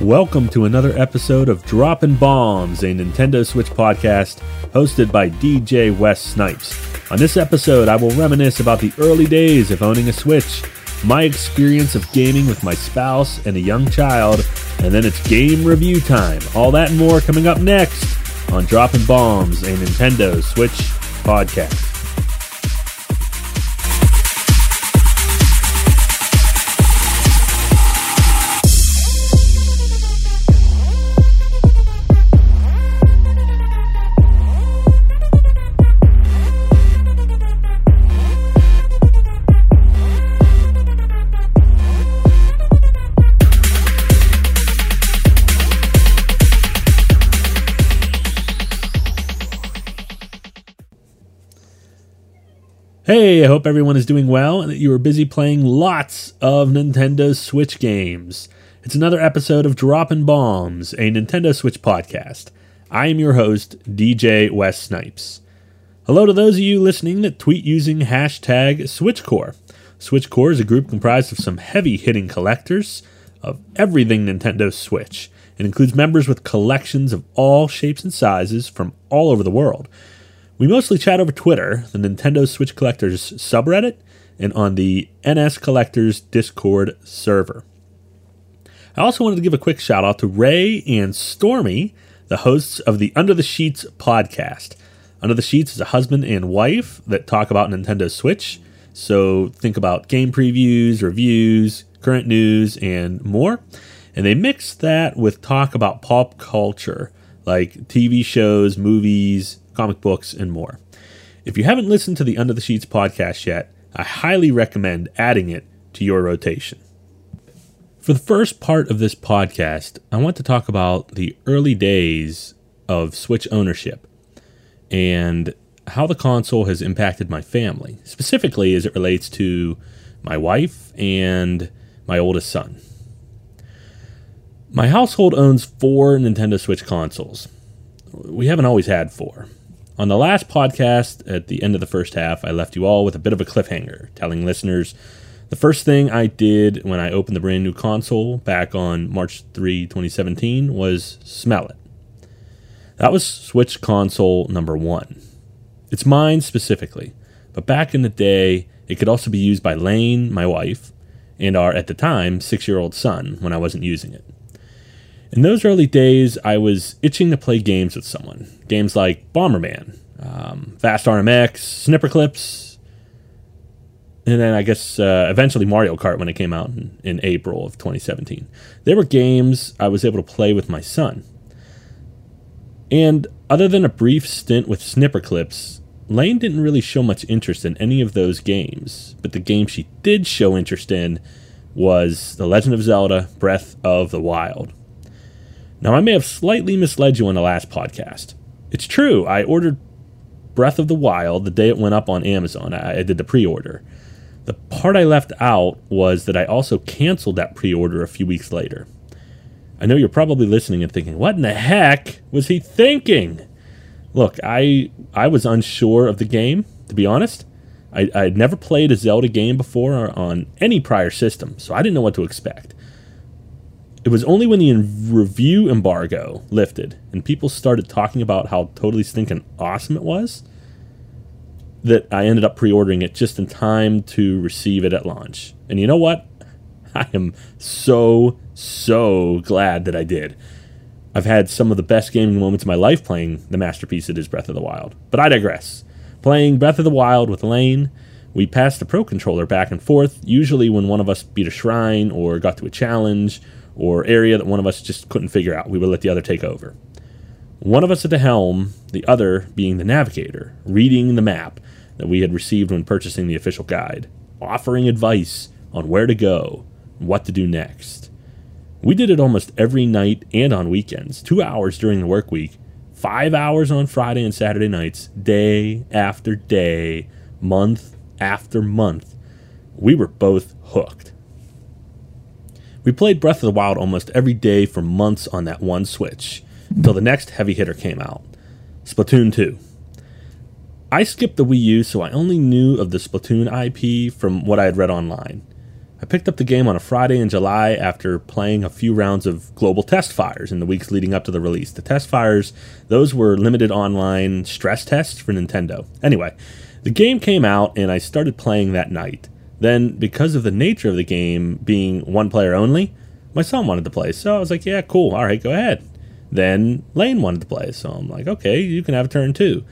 Welcome to another episode of Droppin' Bombs, a Nintendo Switch podcast hosted by DJ Wes Snipes. On this episode, I will reminisce about the early days of owning a Switch, my experience of gaming with my spouse and a young child, and then it's game review time. All that and more coming up next on Droppin' Bombs, a Nintendo Switch podcast. Hey, I hope everyone is doing well and that you are busy playing lots of Nintendo Switch games. It's another episode of Droppin' Bombs, a Nintendo Switch podcast. I am your host, DJ Wes Snipes. Hello to those of you listening that tweet using hashtag SwitchCore. SwitchCore is a group comprised of some heavy hitting collectors of everything Nintendo Switch. It includes members with collections of all shapes and sizes from all over the world. We mostly chat over Twitter, the Nintendo Switch Collectors subreddit, and on the NS Collectors Discord server. I also wanted to give a quick shout out to Ray and Stormy, the hosts of the Under the Sheets podcast. Under the Sheets is a husband and wife that talk about Nintendo Switch. So think about game previews, reviews, current news, and more. And they mix that with talk about pop culture, like TV shows, movies, comic books, and more. If you haven't listened to the Under the Sheets podcast yet, I highly recommend adding it to your rotation. For the first part of this podcast, I want to talk about the early days of Switch ownership and how the console has impacted my family, specifically as it relates to my wife and my oldest son. My household owns four Nintendo Switch consoles. We haven't always had four. On the last podcast, at the end of the first half, I left you all with a bit of a cliffhanger, telling listeners the first thing I did when I opened the brand new console back on March 3, 2017, was smell it. That was Switch console number one. It's mine specifically, but back in the day, it could also be used by Lane, my wife, and our, at the time, six year old son when I wasn't using it. In those early days, I was itching to play games with someone. Games like Bomberman, um, Fast RMX, Snipperclips, and then I guess uh, eventually Mario Kart when it came out in, in April of 2017. They were games I was able to play with my son. And other than a brief stint with Snipperclips, Lane didn't really show much interest in any of those games, but the game she did show interest in was The Legend of Zelda Breath of the Wild. Now, I may have slightly misled you on the last podcast. It's true, I ordered Breath of the Wild the day it went up on Amazon. I, I did the pre order. The part I left out was that I also canceled that pre order a few weeks later. I know you're probably listening and thinking, what in the heck was he thinking? Look, I I was unsure of the game, to be honest. I, I'd never played a Zelda game before on any prior system, so I didn't know what to expect. It was only when the review embargo lifted and people started talking about how totally stinking awesome it was that I ended up pre ordering it just in time to receive it at launch. And you know what? I am so, so glad that I did. I've had some of the best gaming moments of my life playing the masterpiece that is Breath of the Wild. But I digress. Playing Breath of the Wild with Lane, we passed the Pro Controller back and forth, usually when one of us beat a shrine or got to a challenge or area that one of us just couldn't figure out. We would let the other take over. One of us at the helm, the other being the navigator, reading the map that we had received when purchasing the official guide, offering advice on where to go and what to do next. We did it almost every night and on weekends, two hours during the work week, five hours on Friday and Saturday nights, day after day, month after month. We were both hooked. We played Breath of the Wild almost every day for months on that one Switch until the next heavy hitter came out Splatoon 2. I skipped the Wii U, so I only knew of the Splatoon IP from what I had read online. I picked up the game on a Friday in July after playing a few rounds of global test fires in the weeks leading up to the release. The test fires, those were limited online stress tests for Nintendo. Anyway, the game came out and I started playing that night. Then, because of the nature of the game being one player only, my son wanted to play. So I was like, yeah, cool. All right, go ahead. Then Lane wanted to play. So I'm like, okay, you can have a turn too.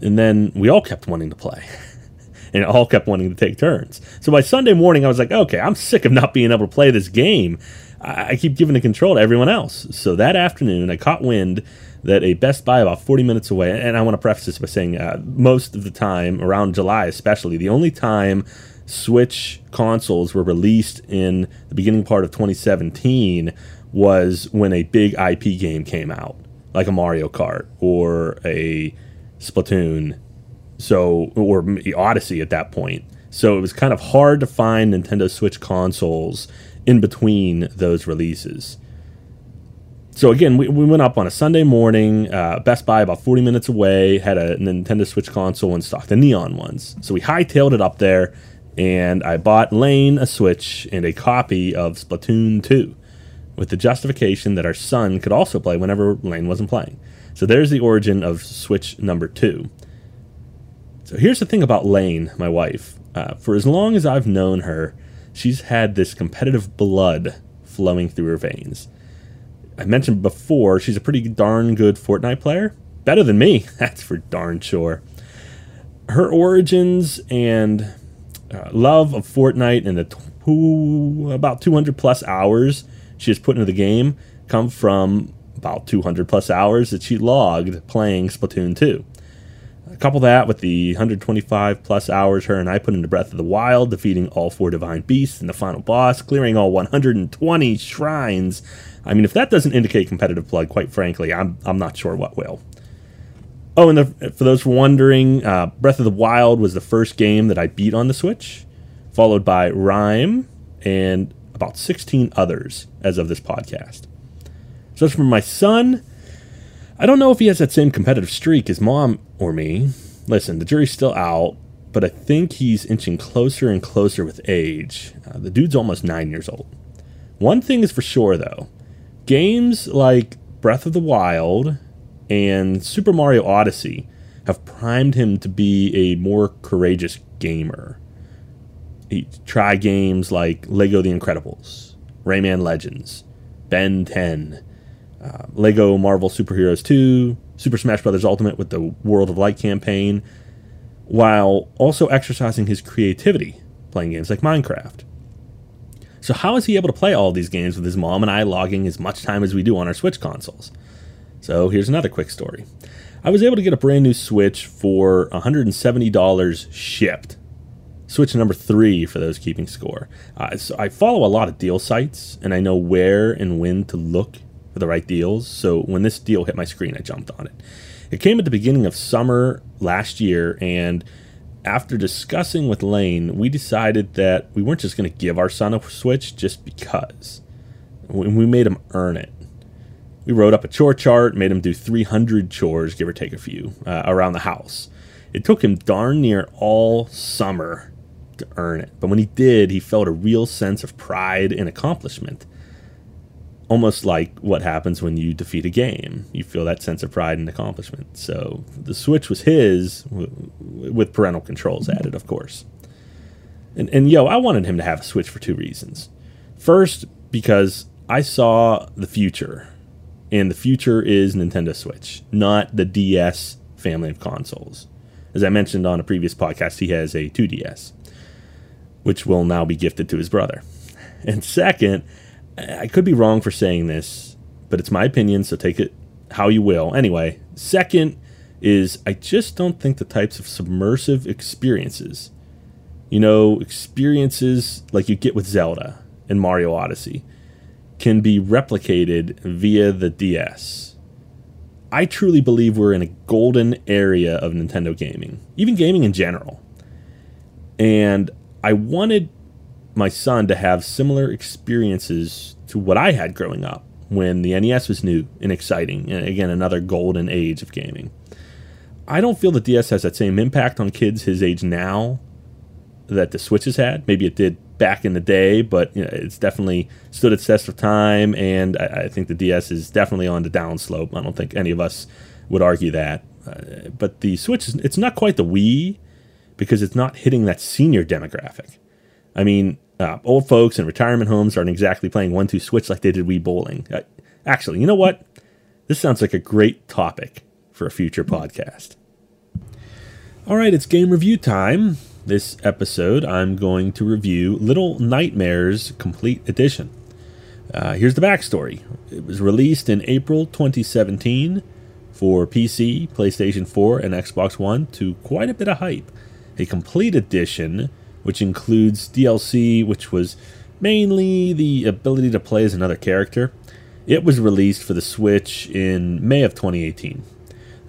And then we all kept wanting to play. and all kept wanting to take turns. So by Sunday morning, I was like, okay, I'm sick of not being able to play this game. I, I keep giving the control to everyone else. So that afternoon, I caught wind that a Best Buy about 40 minutes away, and I want to preface this by saying uh, most of the time, around July especially, the only time Switch consoles were released in the beginning part of 2017 was when a big IP game came out, like a Mario Kart or a Splatoon so, or Odyssey at that point. So it was kind of hard to find Nintendo Switch consoles in between those releases. So again, we, we went up on a Sunday morning. Uh, Best Buy, about 40 minutes away, had a Nintendo Switch console in stock, the neon ones. So we hightailed it up there, and I bought Lane a Switch and a copy of Splatoon 2, with the justification that our son could also play whenever Lane wasn't playing. So there's the origin of Switch number two. So here's the thing about Lane, my wife. Uh, for as long as I've known her, she's had this competitive blood flowing through her veins. I mentioned before, she's a pretty darn good Fortnite player. Better than me, that's for darn sure. Her origins and uh, love of Fortnite and the two, about 200 plus hours she has put into the game come from about 200 plus hours that she logged playing Splatoon 2. Couple that with the 125 plus hours her and I put into Breath of the Wild, defeating all four divine beasts and the final boss, clearing all 120 shrines. I mean, if that doesn't indicate competitive blood, quite frankly, I'm, I'm not sure what will. Oh, and the, for those wondering, uh, Breath of the Wild was the first game that I beat on the Switch, followed by RiME and about 16 others as of this podcast. So as for my son, I don't know if he has that same competitive streak as mom or me. Listen, the jury's still out, but I think he's inching closer and closer with age. Uh, the dude's almost nine years old. One thing is for sure, though games like Breath of the Wild and Super Mario Odyssey have primed him to be a more courageous gamer. He try games like Lego The Incredibles, Rayman Legends, Ben 10, uh, Lego Marvel Superheroes 2, Super Smash Bros. Ultimate with the World of Light campaign, while also exercising his creativity playing games like Minecraft. So, how is he able to play all these games with his mom and I logging as much time as we do on our Switch consoles? So, here's another quick story. I was able to get a brand new Switch for $170 shipped. Switch number three for those keeping score. Uh, so I follow a lot of deal sites and I know where and when to look for the right deals. So when this deal hit my screen, I jumped on it. It came at the beginning of summer last year, and after discussing with Lane, we decided that we weren't just going to give our son a Switch just because. We made him earn it. We wrote up a chore chart, made him do 300 chores, give or take a few, uh, around the house. It took him darn near all summer to earn it. But when he did, he felt a real sense of pride and accomplishment almost like what happens when you defeat a game. You feel that sense of pride and accomplishment. So the Switch was his with parental controls added, of course. And, and yo, I wanted him to have a Switch for two reasons. First, because I saw the future, and the future is Nintendo Switch, not the DS family of consoles. As I mentioned on a previous podcast, he has a 2DS, which will now be gifted to his brother. And second, I could be wrong for saying this, but it's my opinion, so take it how you will. Anyway, second is I just don't think the types of submersive experiences, you know, experiences like you get with Zelda and Mario Odyssey, can be replicated via the DS. I truly believe we're in a golden area of Nintendo gaming, even gaming in general. And I wanted my son to have similar experiences to what I had growing up when the NES was new and exciting, and again, another golden age of gaming. I don't feel the DS has that same impact on kids his age now that the Switch has had. Maybe it did back in the day, but you know, it's definitely stood its test of time, and I, I, think the DS is definitely on the downslope. I don't think any of us would argue that. Uh, but the Switch, is, it's not quite the Wii because it's not hitting that senior demographic. I mean, uh, old folks in retirement homes aren't exactly playing one two switch like they did Wii bowling. Uh, actually, you know what? This sounds like a great topic for a future podcast. All right, it's game review time. This episode, I'm going to review Little Nightmares Complete Edition. Uh, here's the backstory it was released in April 2017 for PC, PlayStation 4, and Xbox One to quite a bit of hype. A complete edition, which includes DLC, which was mainly the ability to play as another character. It was released for the Switch in May of 2018.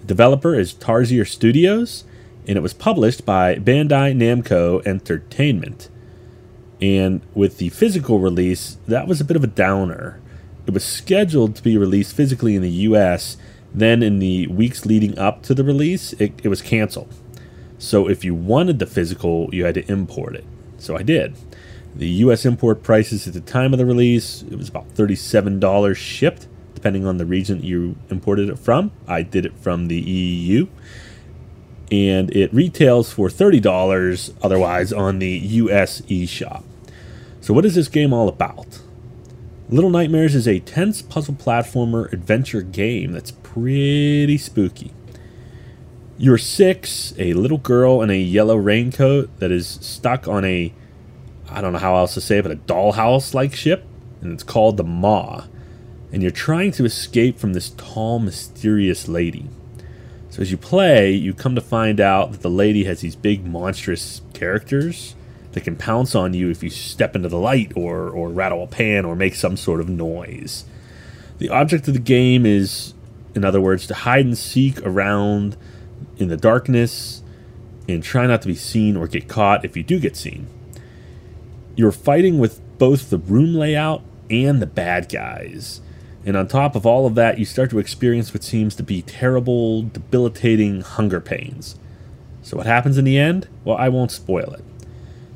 The developer is Tarsier Studios, and it was published by Bandai Namco Entertainment. And with the physical release, that was a bit of a downer. It was scheduled to be released physically in the US, then in the weeks leading up to the release, it, it was canceled. So if you wanted the physical, you had to import it. So I did. The US import prices at the time of the release, it was about $37 shipped, depending on the region you imported it from. I did it from the EU and it retails for $30 otherwise on the US eShop. So, what is this game all about? Little Nightmares is a tense puzzle platformer adventure game that's pretty spooky. You're Six, a little girl in a yellow raincoat that is stuck on a, I don't know how else to say it, but a dollhouse like ship, and it's called the Maw. And you're trying to escape from this tall, mysterious lady. So as you play, you come to find out that the lady has these big monstrous characters that can pounce on you if you step into the light or, or rattle a pan or make some sort of noise. The object of the game is, in other words, to hide and seek around in the darkness and try not to be seen or get caught if you do get seen. You're fighting with both the room layout and the bad guys. And on top of all of that, you start to experience what seems to be terrible, debilitating hunger pains. So, what happens in the end? Well, I won't spoil it.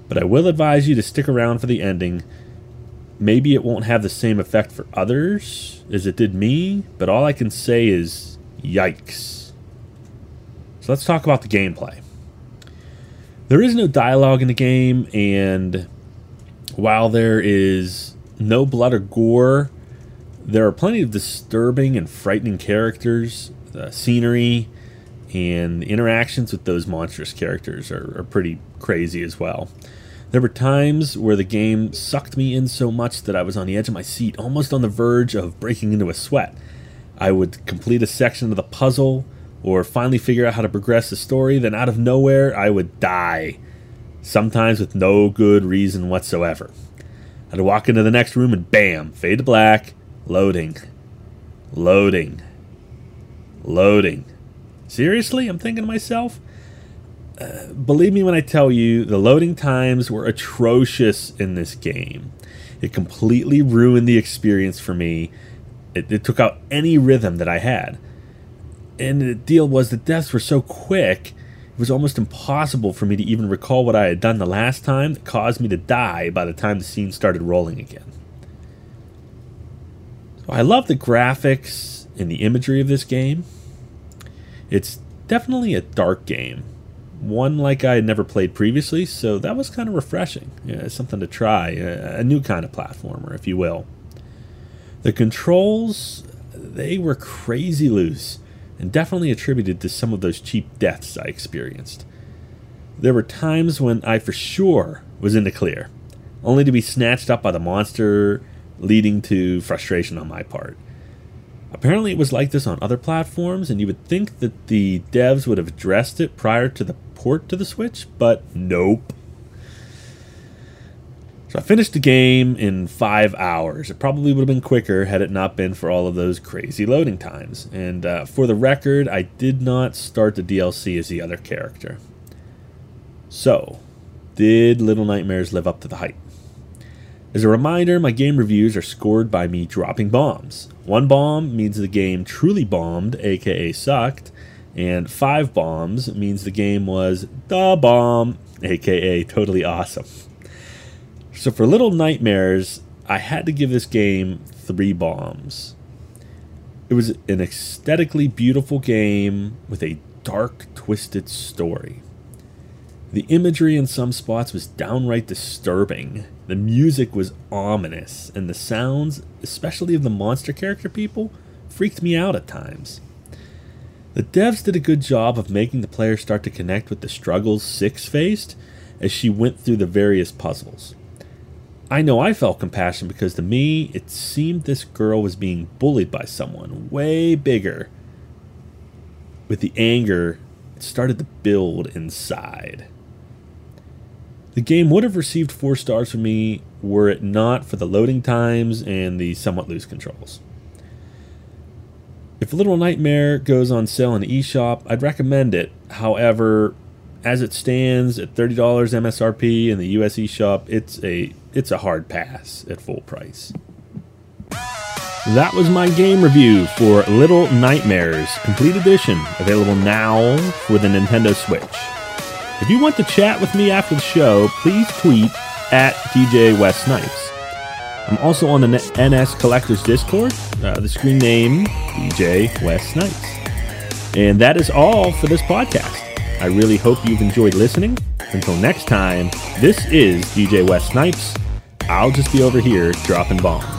But I will advise you to stick around for the ending. Maybe it won't have the same effect for others as it did me, but all I can say is yikes. So, let's talk about the gameplay. There is no dialogue in the game, and while there is no blood or gore, there are plenty of disturbing and frightening characters. The scenery and the interactions with those monstrous characters are, are pretty crazy as well. There were times where the game sucked me in so much that I was on the edge of my seat, almost on the verge of breaking into a sweat. I would complete a section of the puzzle or finally figure out how to progress the story, then out of nowhere, I would die. Sometimes with no good reason whatsoever. I'd walk into the next room and bam, fade to black, Loading. Loading. Loading. Seriously? I'm thinking to myself. Uh, believe me when I tell you, the loading times were atrocious in this game. It completely ruined the experience for me. It, it took out any rhythm that I had. And the deal was the deaths were so quick, it was almost impossible for me to even recall what I had done the last time that caused me to die by the time the scene started rolling again. I love the graphics and the imagery of this game. It's definitely a dark game, one like I had never played previously, so that was kind of refreshing. Yeah, something to try, a, a new kind of platformer, if you will. The controls, they were crazy loose and definitely attributed to some of those cheap deaths I experienced. There were times when I for sure was in the clear, only to be snatched up by the monster leading to frustration on my part. Apparently, it was like this on other platforms, and you would think that the devs would have addressed it prior to the port to the Switch, but nope. So I finished the game in five hours. It probably would have been quicker had it not been for all of those crazy loading times. And uh, for the record, I did not start the DLC as the other character. So, did Little Nightmares live up to the hype? As a reminder, my game reviews are scored by me dropping bombs. One bomb means the game truly bombed, aka sucked, and five bombs means the game was the bomb, aka totally awesome. So for Little Nightmares, I had to give this game three bombs. It was an aesthetically beautiful game with a dark, twisted story. The imagery in some spots was downright disturbing. The music was ominous, and the sounds, especially of the monster character people, freaked me out at times. The devs did a good job of making the player start to connect with the struggles Six faced as she went through the various puzzles. I know I felt compassion because to me, it seemed this girl was being bullied by someone way bigger. With the anger, it started to build inside. The game would have received four stars from me were it not for the loading times and the somewhat loose controls. If Little Nightmare goes on sale in eShop, I'd recommend it. However, as it stands at $30 MSRP in the US eShop, it's a it's a hard pass at full price. That was my game review for Little Nightmares Complete Edition, available now for the Nintendo Switch. If you want to chat with me after the show, please tweet at DJ Wes Snipes. I'm also on the NS Collectors Discord, uh, the screen name DJ Wes Snipes. And that is all for this podcast. I really hope you've enjoyed listening. Until next time, this is DJ Wes Snipes. I'll just be over here dropping bombs.